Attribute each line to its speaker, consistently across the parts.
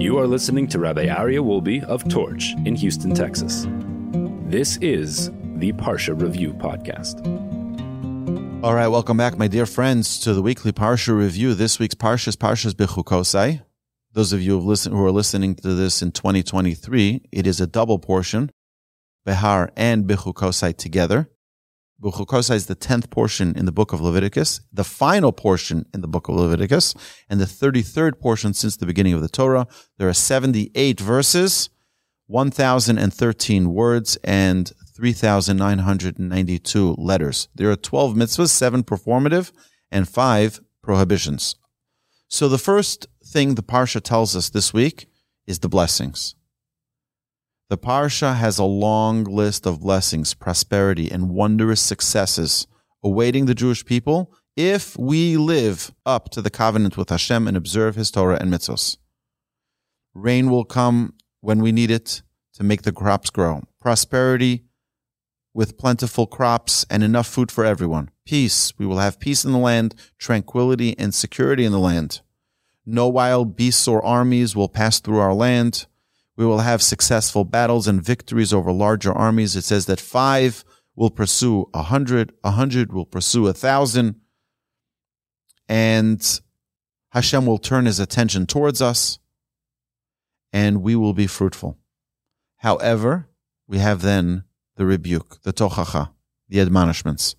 Speaker 1: You are listening to Rabbi Aryeh Wolbe of Torch in Houston, Texas. This is the Parsha Review Podcast.
Speaker 2: All right, welcome back, my dear friends, to the weekly Parsha Review. This week's Parsha is Parshas Bechukosai. Those of you who are listening to this in 2023, it is a double portion, Behar and Bechukosai together. Bechukosai is the 10th portion in the book of Leviticus, the final portion in the book of Leviticus, and the 33rd portion since the beginning of the Torah. There are 78 verses, 1,013 words, and 3,992 letters. There are 12 mitzvahs, 7 performative, and 5 prohibitions. So the first thing the Parsha tells us this week is the blessings. The Parsha has a long list of blessings, prosperity, and wondrous successes awaiting the Jewish people if we live up to the covenant with Hashem and observe His Torah and mitzvos. Rain will come when we need it to make the crops grow. Prosperity with plentiful crops and enough food for everyone. Peace. We will have peace in the land, tranquility and security in the land. No wild beasts or armies will pass through our land. We will have successful battles and victories over larger armies. It says that five will pursue a hundred, a hundred will pursue a thousand, and Hashem will turn his attention towards us, and we will be fruitful. However, we have then the rebuke, the tochacha, the admonishments.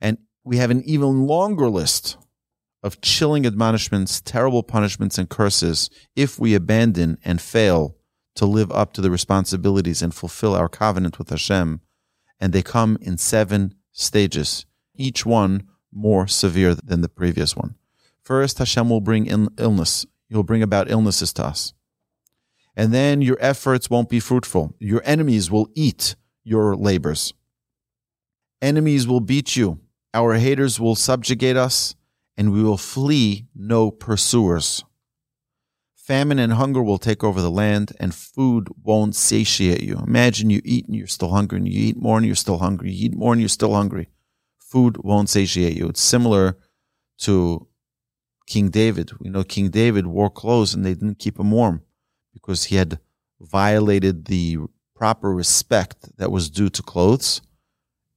Speaker 2: And we have an even longer list of chilling admonishments, terrible punishments, and curses if we abandon and fail to live up to the responsibilities and fulfill our covenant with Hashem. And they come in seven stages, each one more severe than the previous one. First, Hashem will bring in illness. He'll bring about illnesses to us. And then your efforts won't be fruitful. Your enemies will eat your labors. Enemies will beat you. Our haters will subjugate us and we will flee no pursuers. Famine and hunger will take over the land, and food won't satiate you. Imagine you eat and you're still hungry, and you eat more and you're still hungry. You eat more and you're still hungry. Food won't satiate you. It's similar to King David. We know King David wore clothes and they didn't keep him warm because he had violated the proper respect that was due to clothes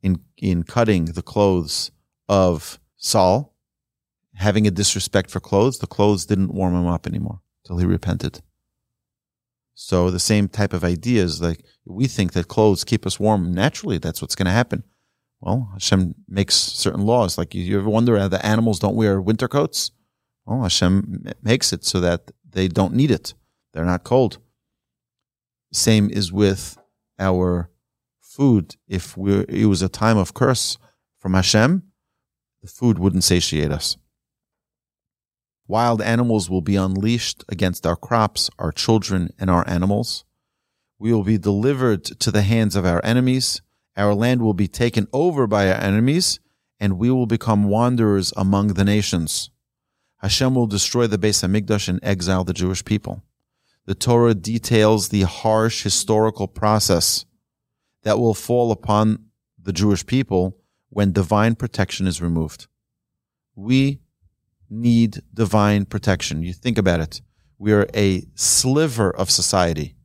Speaker 2: in, in cutting the clothes of Saul having a disrespect for clothes, the clothes didn't warm him up anymore till he repented. So the same type of ideas, like we think that clothes keep us warm naturally. That's what's going to happen. Well, Hashem makes certain laws. Like you, ever wonder how the animals don't wear winter coats? Well, Hashem makes it so that they don't need it. They're not cold. Same is with our food. If we it was a time of curse from Hashem, the food wouldn't satiate us. Wild animals will be unleashed against our crops, our children, and our animals. We will be delivered to the hands of our enemies. Our land will be taken over by our enemies, and we will become wanderers among the nations. Hashem will destroy the Beis Hamikdash and exile the Jewish people. The Torah details the harsh historical process that will fall upon the Jewish people when divine protection is removed. We need divine protection. You think about it. We are a sliver of society,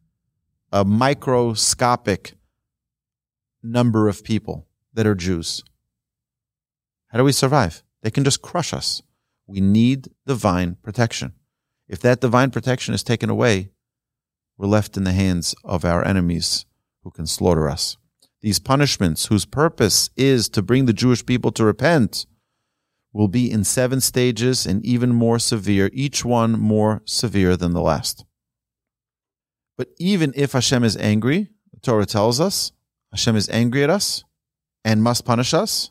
Speaker 2: a microscopic number of people that are Jews. How do we survive? They can just crush us. We need divine protection. If that divine protection is taken away, we're left in the hands of our enemies who can slaughter us. These punishments, whose purpose is to bring the Jewish people to repent, will be in seven stages and even more severe, each one more severe than the last. But even if Hashem is angry, the Torah tells us, Hashem is angry at us and must punish us,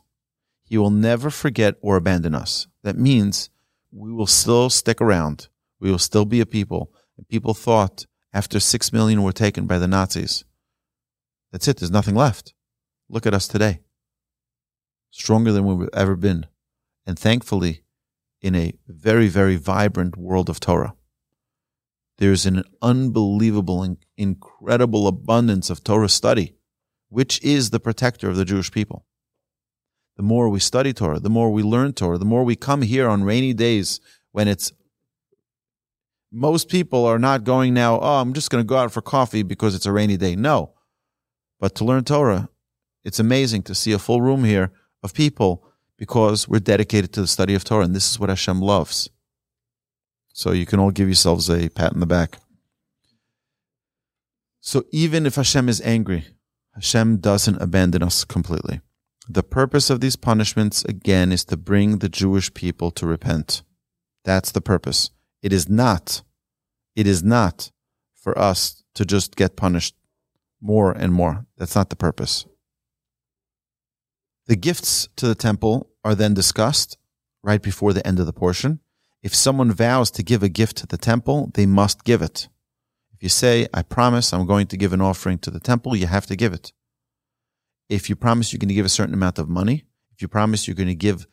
Speaker 2: he will never forget or abandon us. That means we will still stick around. We will still be a people. And people thought after six million were taken by the Nazis, that's it, there's nothing left. Look at us today. Stronger than we've ever been and thankfully in a very, very vibrant world of Torah. There's an unbelievable and incredible abundance of Torah study, which is the protector of the Jewish people. The more we study Torah, the more we learn Torah, the more we come here on rainy days when it's Most people are not going now, oh, I'm just going to go out for coffee because it's a rainy day. No. But to learn Torah, it's amazing to see a full room here of people because we're dedicated to the study of Torah, and this is what Hashem loves. So you can all give yourselves a pat in the back. So even if Hashem is angry, Hashem doesn't abandon us completely. The purpose of these punishments, again, is to bring the Jewish people to repent. That's the purpose. It is not, it is not for us to just get punished more and more. That's not the purpose. The gifts to the temple are then discussed right before the end of the portion. If someone vows to give a gift to the temple, they must give it. If you say, I promise I'm going to give an offering to the temple, you have to give it. If you promise you're going to give a certain amount of money, if you promise you're going to give,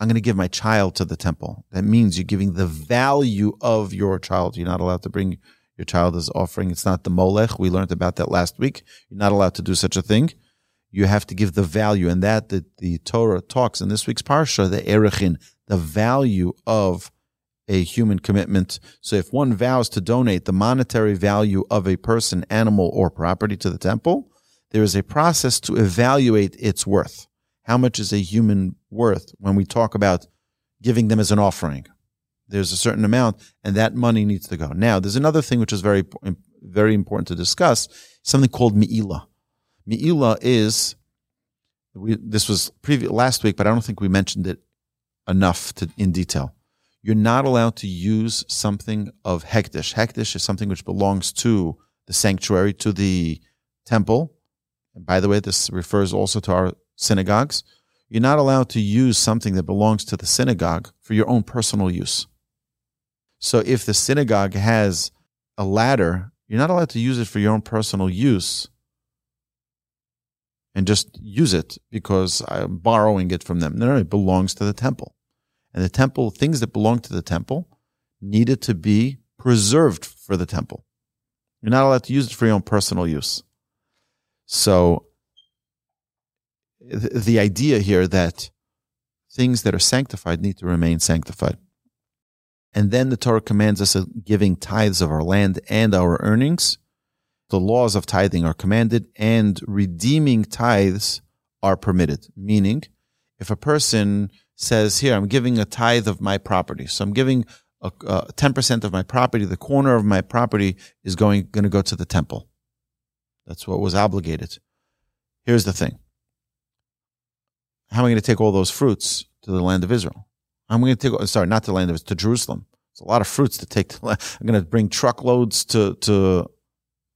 Speaker 2: I'm going to give my child to the temple, that means you're giving the value of your child. You're not allowed to bring your child as offering. It's not the molech. We learned about that last week. You're not allowed to do such a thing. You have to give the value, and that the, the Torah talks in this week's parsha, the erechin, the value of a human commitment. So if one vows to donate the monetary value of a person, animal, or property to the temple, there is a process to evaluate its worth. How much is a human worth when we talk about giving them as an offering? There's a certain amount, and that money needs to go. Now, there's another thing which is very, very important to discuss. Something called mi'ilah. Mi'ilah is we, this was previous last week, but I don't think we mentioned it enough to, in detail. You're not allowed to use something of hekdesh. Hekdesh is something which belongs to the sanctuary, to the temple. And by the way, this refers also to our synagogues. You're not allowed to use something that belongs to the synagogue for your own personal use. So if the synagogue has a ladder, you're not allowed to use it for your own personal use and just use it because I'm borrowing it from them. No, no, it belongs to the temple. And the temple, things that belong to the temple needed to be preserved for the temple. You're not allowed to use it for your own personal use. So the idea here that things that are sanctified need to remain sanctified. And then the Torah commands us giving tithes of our land and our earnings the laws of tithing are commanded and redeeming tithes are permitted. Meaning, if a person says, Here, I'm giving a tithe of my property, so I'm giving a, a 10% of my property, the corner of my property is going, going to go to the temple. That's what was obligated. Here's the thing How am I going to take all those fruits to the land of Israel? I'm going to take, sorry, not to the land of Israel, to Jerusalem. It's a lot of fruits to take. To, I'm going to bring truckloads to, to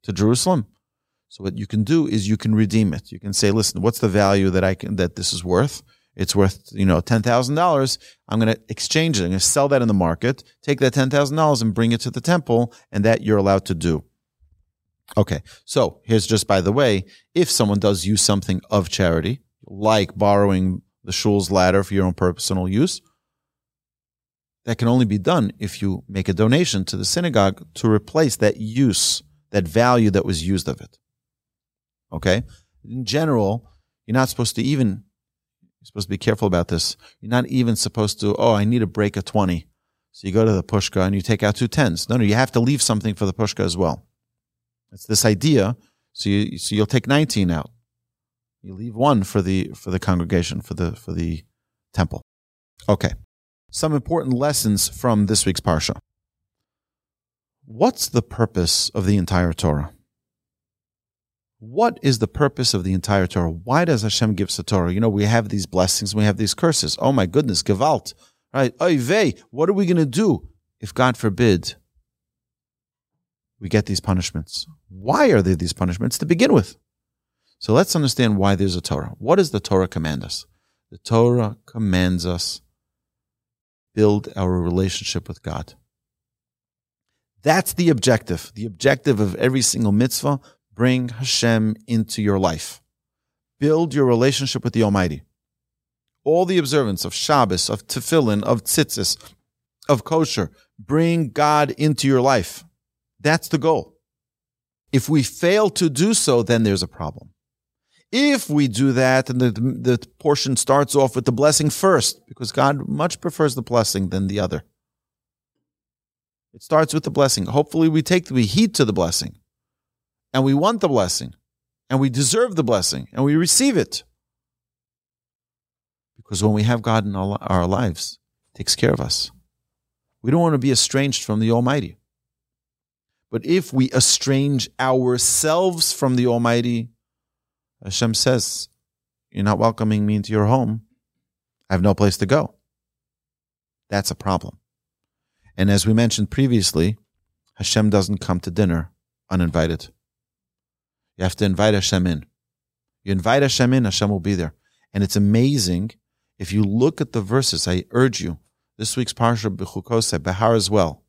Speaker 2: to Jerusalem. So what you can do is you can redeem it. You can say, listen, what's the value that I can, that this is worth? It's worth, you know, $10,000. I'm going to exchange it. I'm going to sell that in the market, take that $10,000 and bring it to the temple. And that you're allowed to do. Okay. So here's just by the way, if someone does use something of charity, like borrowing the shul's ladder for your own personal use, that can only be done if you make a donation to the synagogue to replace that use that value that was used of it. Okay? In general, you're not supposed to even, you're supposed to be careful about this. You're not even supposed to, oh, I need a break of 20. So you go to the pushka and you take out two tens. No, no, you have to leave something for the pushka as well. It's this idea. So you, so you'll take 19 out. You leave one for the, for the congregation, for the, for the temple. Okay. Some important lessons from this week's Parsha. What's the purpose of the entire Torah? What is the purpose of the entire Torah? Why does Hashem give us the Torah? You know, we have these blessings, we have these curses. Oh my goodness, Gewalt. Right? Oy what are we going to do if God forbid we get these punishments? Why are there these punishments to begin with? So let's understand why there's a Torah. What does the Torah command us? The Torah commands us build our relationship with God. That's the objective. The objective of every single mitzvah, bring Hashem into your life. Build your relationship with the Almighty. All the observance of Shabbos, of Tefillin, of Tzitzis, of kosher, bring God into your life. That's the goal. If we fail to do so, then there's a problem. If we do that, and the, the portion starts off with the blessing first, because God much prefers the blessing than the other. It starts with the blessing. Hopefully, we take we heed to the blessing, and we want the blessing, and we deserve the blessing, and we receive it. Because when we have God in our, lives, takes care of us. We don't want to be estranged from the Almighty. But if we estrange ourselves from the Almighty, Hashem says, You're not welcoming me into your home. I have no place to go. That's a problem. And as we mentioned previously, Hashem doesn't come to dinner uninvited. You have to invite Hashem in. You invite Hashem in, Hashem will be there. And it's amazing if you look at the verses. I urge you, this week's Parsha Bechukosai, Behar as well.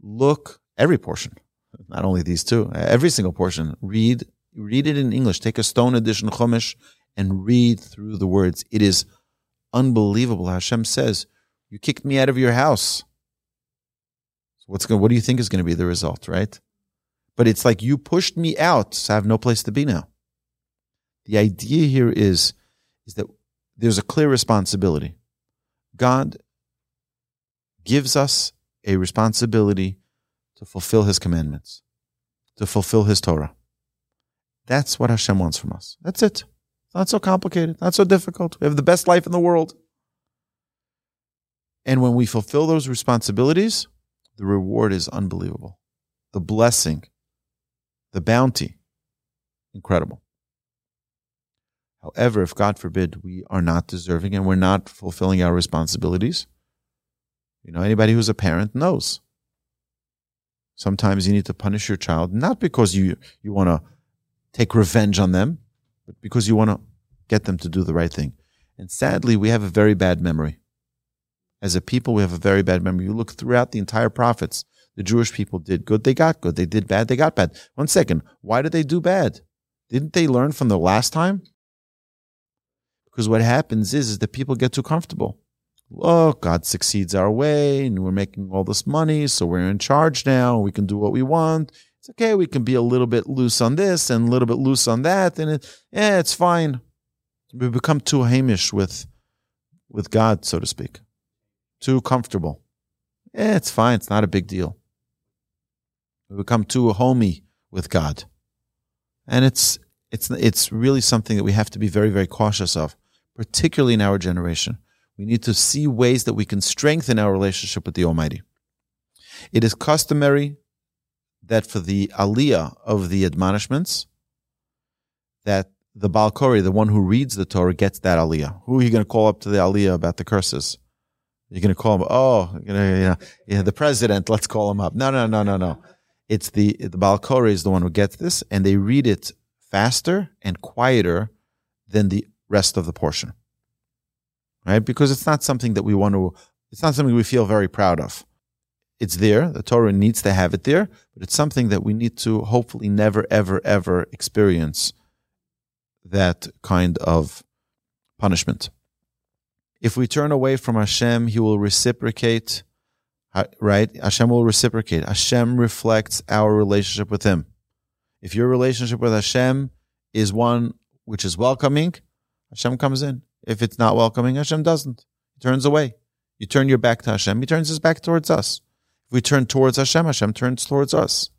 Speaker 2: Look every portion, not only these two, every single portion. Read, read it in English. Take a stone edition Chumash and read through the words. It is unbelievable. Hashem says, "You kicked me out of your house." What's going? What do you think is going to be the result, right? But it's like you pushed me out, so I have no place to be now. The idea here is, is that there's a clear responsibility. God gives us a responsibility to fulfill His commandments, to fulfill His Torah. That's what Hashem wants from us. That's it. It's not so complicated, not so difficult. We have the best life in the world. And when we fulfill those responsibilities, the reward is unbelievable. The blessing, the bounty, incredible. However, if God forbid we are not deserving and we're not fulfilling our responsibilities, you know, anybody who's a parent knows. Sometimes you need to punish your child, not because you, you want to take revenge on them, but because you want to get them to do the right thing. And sadly, we have a very bad memory. As a people, we have a very bad memory. You look throughout the entire prophets. The Jewish people did good, they got good. They did bad, they got bad. One second. Why did they do bad? Didn't they learn from the last time? Because what happens is, is that people get too comfortable. Oh, God succeeds our way and we're making all this money. So we're in charge now. We can do what we want. It's okay. We can be a little bit loose on this and a little bit loose on that. And it, yeah, it's fine. We become too hamish with, with God, so to speak. Too comfortable. Yeah, it's fine. It's not a big deal. We become too homey with God. And it's, it's, it's really something that we have to be very, very cautious of particularly in our generation. We need to see ways that we can strengthen our relationship with the Almighty. It is customary that for the aliyah of the admonishments, that the Balkori, the one who reads the Torah, gets that aliyah. Who are you going to call up to the aliyah about the curses? You're going to call him, oh, you know, know, yeah, the president, let's call him up. No, no, no, no, no. It's the, the Balkori is the one who gets this, and they read it faster and quieter than the rest of the portion. Right? Because it's not something that we want to, it's not something we feel very proud of. It's there. The Torah needs to have it there, but it's something that we need to hopefully never, ever, ever experience that kind of punishment. If we turn away from Hashem, He will reciprocate, uh, right? Hashem will reciprocate. Hashem reflects our relationship with Him. If your relationship with Hashem is one which is welcoming, Hashem comes in. If it's not welcoming, Hashem doesn't. He turns away. You turn your back to Hashem, He turns His back towards us. If we turn towards Hashem, Hashem turns towards us.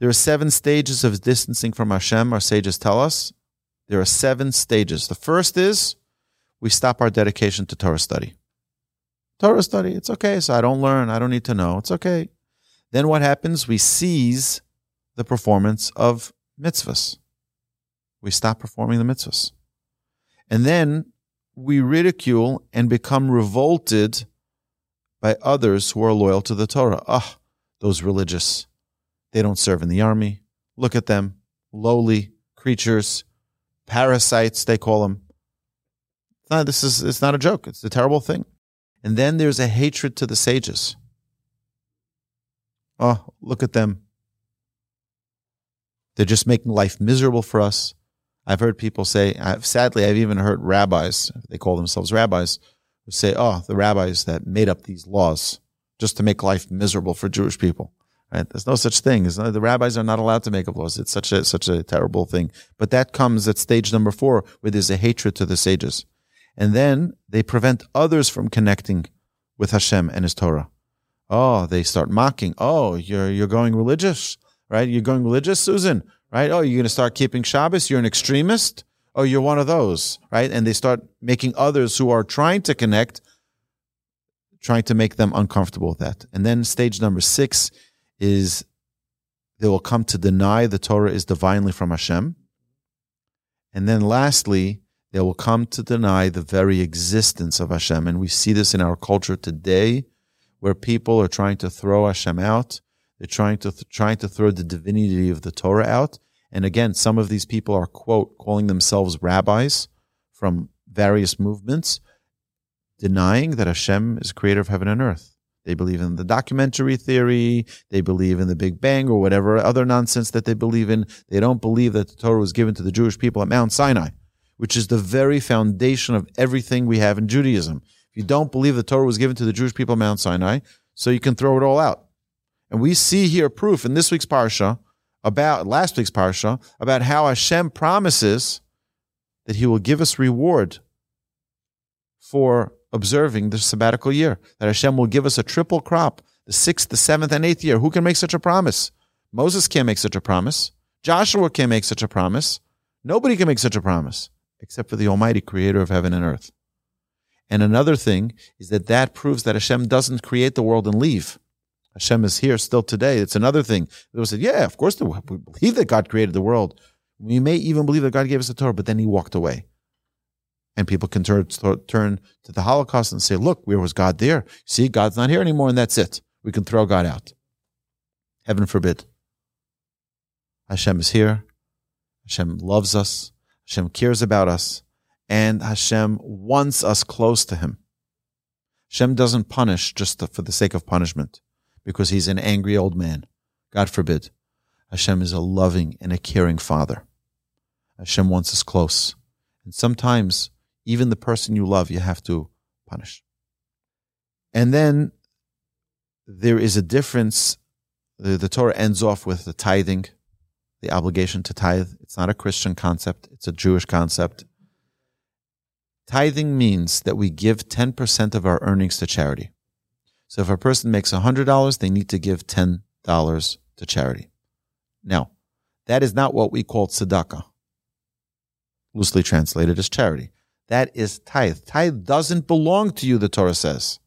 Speaker 2: There are seven stages of distancing from Hashem, our sages tell us. There are seven stages. The first is we stop our dedication to Torah study. Torah study, it's okay. So I don't learn. I don't need to know. It's okay. Then what happens? We seize the performance of mitzvahs. We stop performing the mitzvahs. And then we ridicule and become revolted by others who are loyal to the Torah. Ah, those religious. They don't serve in the army. Look at them. Lowly creatures, parasites, they call them. This is it's not a joke. It's a terrible thing. And then there's a hatred to the sages. Oh, look at them. They're just making life miserable for us. I've heard people say, I've, sadly, I've even heard rabbis, they call themselves rabbis, who say, oh, the rabbis that made up these laws just to make life miserable for Jewish people. Right? There's no such thing. The rabbis are not allowed to make up laws. It's such a, such a terrible thing. But that comes at stage number four, where there's a hatred to the sages. And then they prevent others from connecting with Hashem and His Torah. Oh, they start mocking. Oh, you're you're going religious, right? You're going religious, Susan, right? Oh, you're going to start keeping Shabbos. You're an extremist. Oh, you're one of those, right? And they start making others who are trying to connect, trying to make them uncomfortable with that. And then stage number six is they will come to deny the Torah is divinely from Hashem. And then lastly, they will come to deny the very existence of Hashem. And we see this in our culture today where people are trying to throw Hashem out. They're trying to, th- trying to throw the divinity of the Torah out. And again, some of these people are, quote, calling themselves rabbis from various movements, denying that Hashem is creator of heaven and earth. They believe in the documentary theory. They believe in the Big Bang or whatever other nonsense that they believe in. They don't believe that the Torah was given to the Jewish people at Mount Sinai, which is the very foundation of everything we have in Judaism. If you don't believe the Torah was given to the Jewish people at Mount Sinai, so you can throw it all out. And we see here proof in this week's parsha about last week's parsha about how Hashem promises that He will give us reward for observing the sabbatical year. That Hashem will give us a triple crop, the sixth, the seventh, and eighth year. Who can make such a promise? Moses can't make such a promise. Joshua can't make such a promise. Nobody can make such a promise except for the Almighty Creator of heaven and earth. And another thing is that that proves that Hashem doesn't create the world and leave. Hashem is here still today. It's another thing. They said, yeah, of course, we believe that God created the world. We may even believe that God gave us the Torah, but then he walked away. And people can turn, turn to the Holocaust and say, look, where was God there? See, God's not here anymore, and that's it. We can throw God out. Heaven forbid. Hashem is here. Hashem loves us. Hashem cares about us. And Hashem wants us close to Him. Hashem doesn't punish just for the sake of punishment because He's an angry old man. God forbid. Hashem is a loving and a caring Father. Hashem wants us close. And sometimes even the person you love, you have to punish. And then there is a difference. The, the Torah ends off with the tithing, the obligation to tithe. It's not a Christian concept, it's a Jewish concept. Tithing means that we give 10% of our earnings to charity. So if a person makes $100, they need to give $10 to charity. Now, that is not what we call tzedakah, loosely translated as charity. That is tithe. Tithe doesn't belong to you, the Torah says.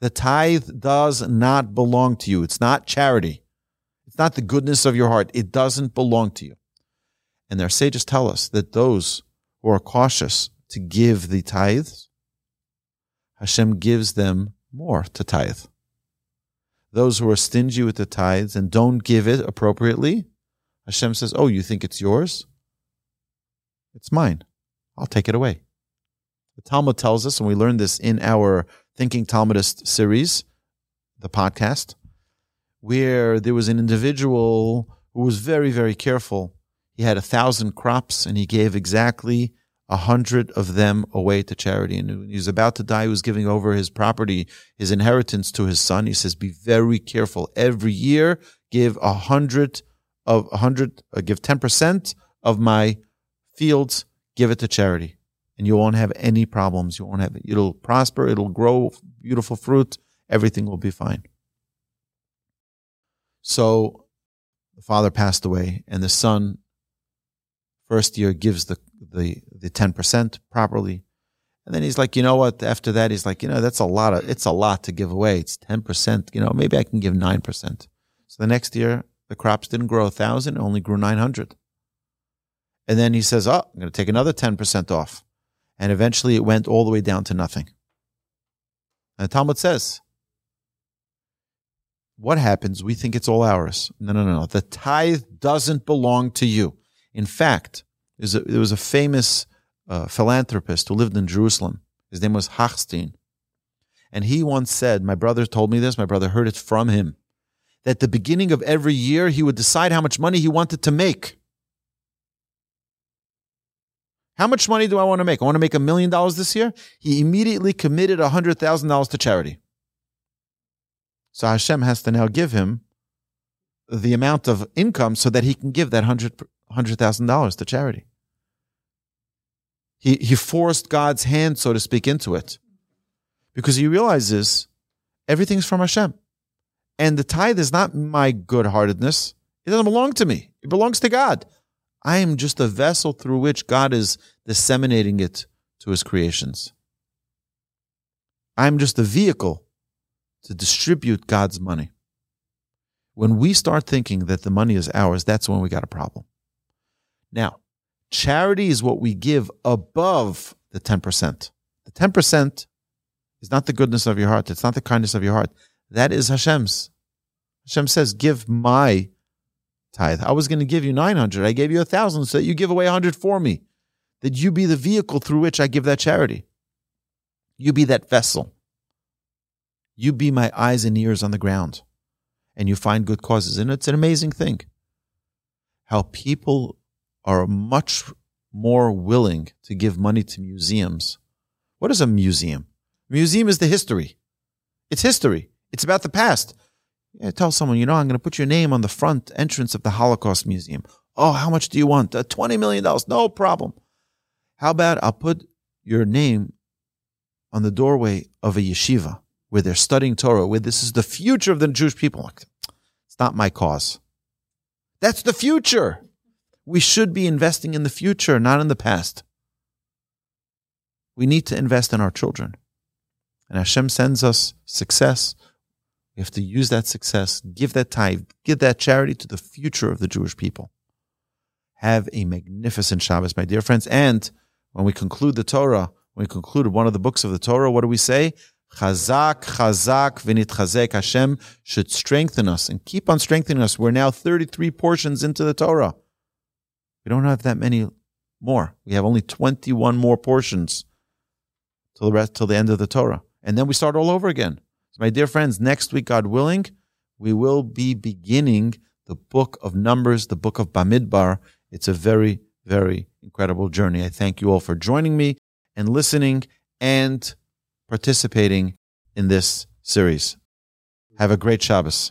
Speaker 2: The tithe does not belong to you. It's not charity. It's not the goodness of your heart. It doesn't belong to you. And their sages tell us that those who are cautious to give the tithes, Hashem gives them more to tithe. Those who are stingy with the tithes and don't give it appropriately, Hashem says, Oh, you think it's yours? It's mine. I'll take it away. The Talmud tells us, and we learned this in our Thinking Talmudist series, the podcast, where there was an individual who was very, very careful. He had a thousand crops and he gave exactly a hundred of them away to charity. And when he was about to die, he was giving over his property, his inheritance to his son. He says, be very careful. Every year, give a hundred of a hundred, uh, give 10% of my fields, give it to charity and you won't have any problems. You won't have it. It'll prosper. It'll grow beautiful fruit. Everything will be fine. So the father passed away and the son first year gives the, the, the 10% properly. And then he's like, you know what? After that, he's like, you know, that's a lot of, it's a lot to give away. It's 10%. You know, maybe I can give 9%. So the next year, the crops didn't grow a thousand, only grew 900. And then he says, oh, I'm going to take another 10% off and eventually it went all the way down to nothing. And the Talmud says, what happens? We think it's all ours. No, no, no, no. The tithe doesn't belong to you. In fact, there was a famous uh, philanthropist who lived in Jerusalem. His name was Hachstein. And he once said, my brother told me this, my brother heard it from him, that the beginning of every year he would decide how much money he wanted to make. How much money do I want to make? I want to make a million dollars this year. He immediately committed a hundred thousand dollars to charity. So Hashem has to now give him the amount of income so that he can give that hundred hundred thousand dollars to charity. He he forced God's hand, so to speak, into it. Because he realizes everything's from Hashem. And the tithe is not my good heartedness. It doesn't belong to me. It belongs to God. I am just a vessel through which God is disseminating it to his creations. I'm just a vehicle to distribute God's money. When we start thinking that the money is ours, that's when we got a problem. Now, charity is what we give above the 10%. The 10% is not the goodness of your heart. It's not the kindness of your heart. That is Hashem's. Hashem says, give my tithe. I was going to give you 900. I gave you a thousand so that you give away 100 for me. That you be the vehicle through which I give that charity. You be that vessel. You be my eyes and ears on the ground. And you find good causes. And it's an amazing thing how people are much more willing to give money to museums. What is a museum? Museum is the history. It's history. It's about the past. Yeah, tell someone, you know, I'm going to put your name on the front entrance of the Holocaust Museum. Oh, how much do you want? Uh, $20 million. No problem. How about I'll put your name on the doorway of a yeshiva where they're studying Torah, where this is the future of the Jewish people. It's not my cause. That's the future. We should be investing in the future, not in the past. We need to invest in our children. And Hashem sends us success. We have to use that success, give that tithe, give that charity to the future of the Jewish people. Have a magnificent Shabbos, my dear friends. And when we conclude the Torah, when we conclude one of the books of the Torah, what do we say? Chazak, chazak, vinit chazek. Hashem should strengthen us and keep on strengthening us. We're now 33 portions into the Torah. We don't have that many more. We have only 21 more portions till the rest, till the end of the Torah. And then we start all over again. So my dear friends, next week, God willing, we will be beginning the book of Numbers, the book of Bamidbar. It's a very, very incredible journey. I thank you all for joining me and listening and participating in this series. Have a great Shabbos.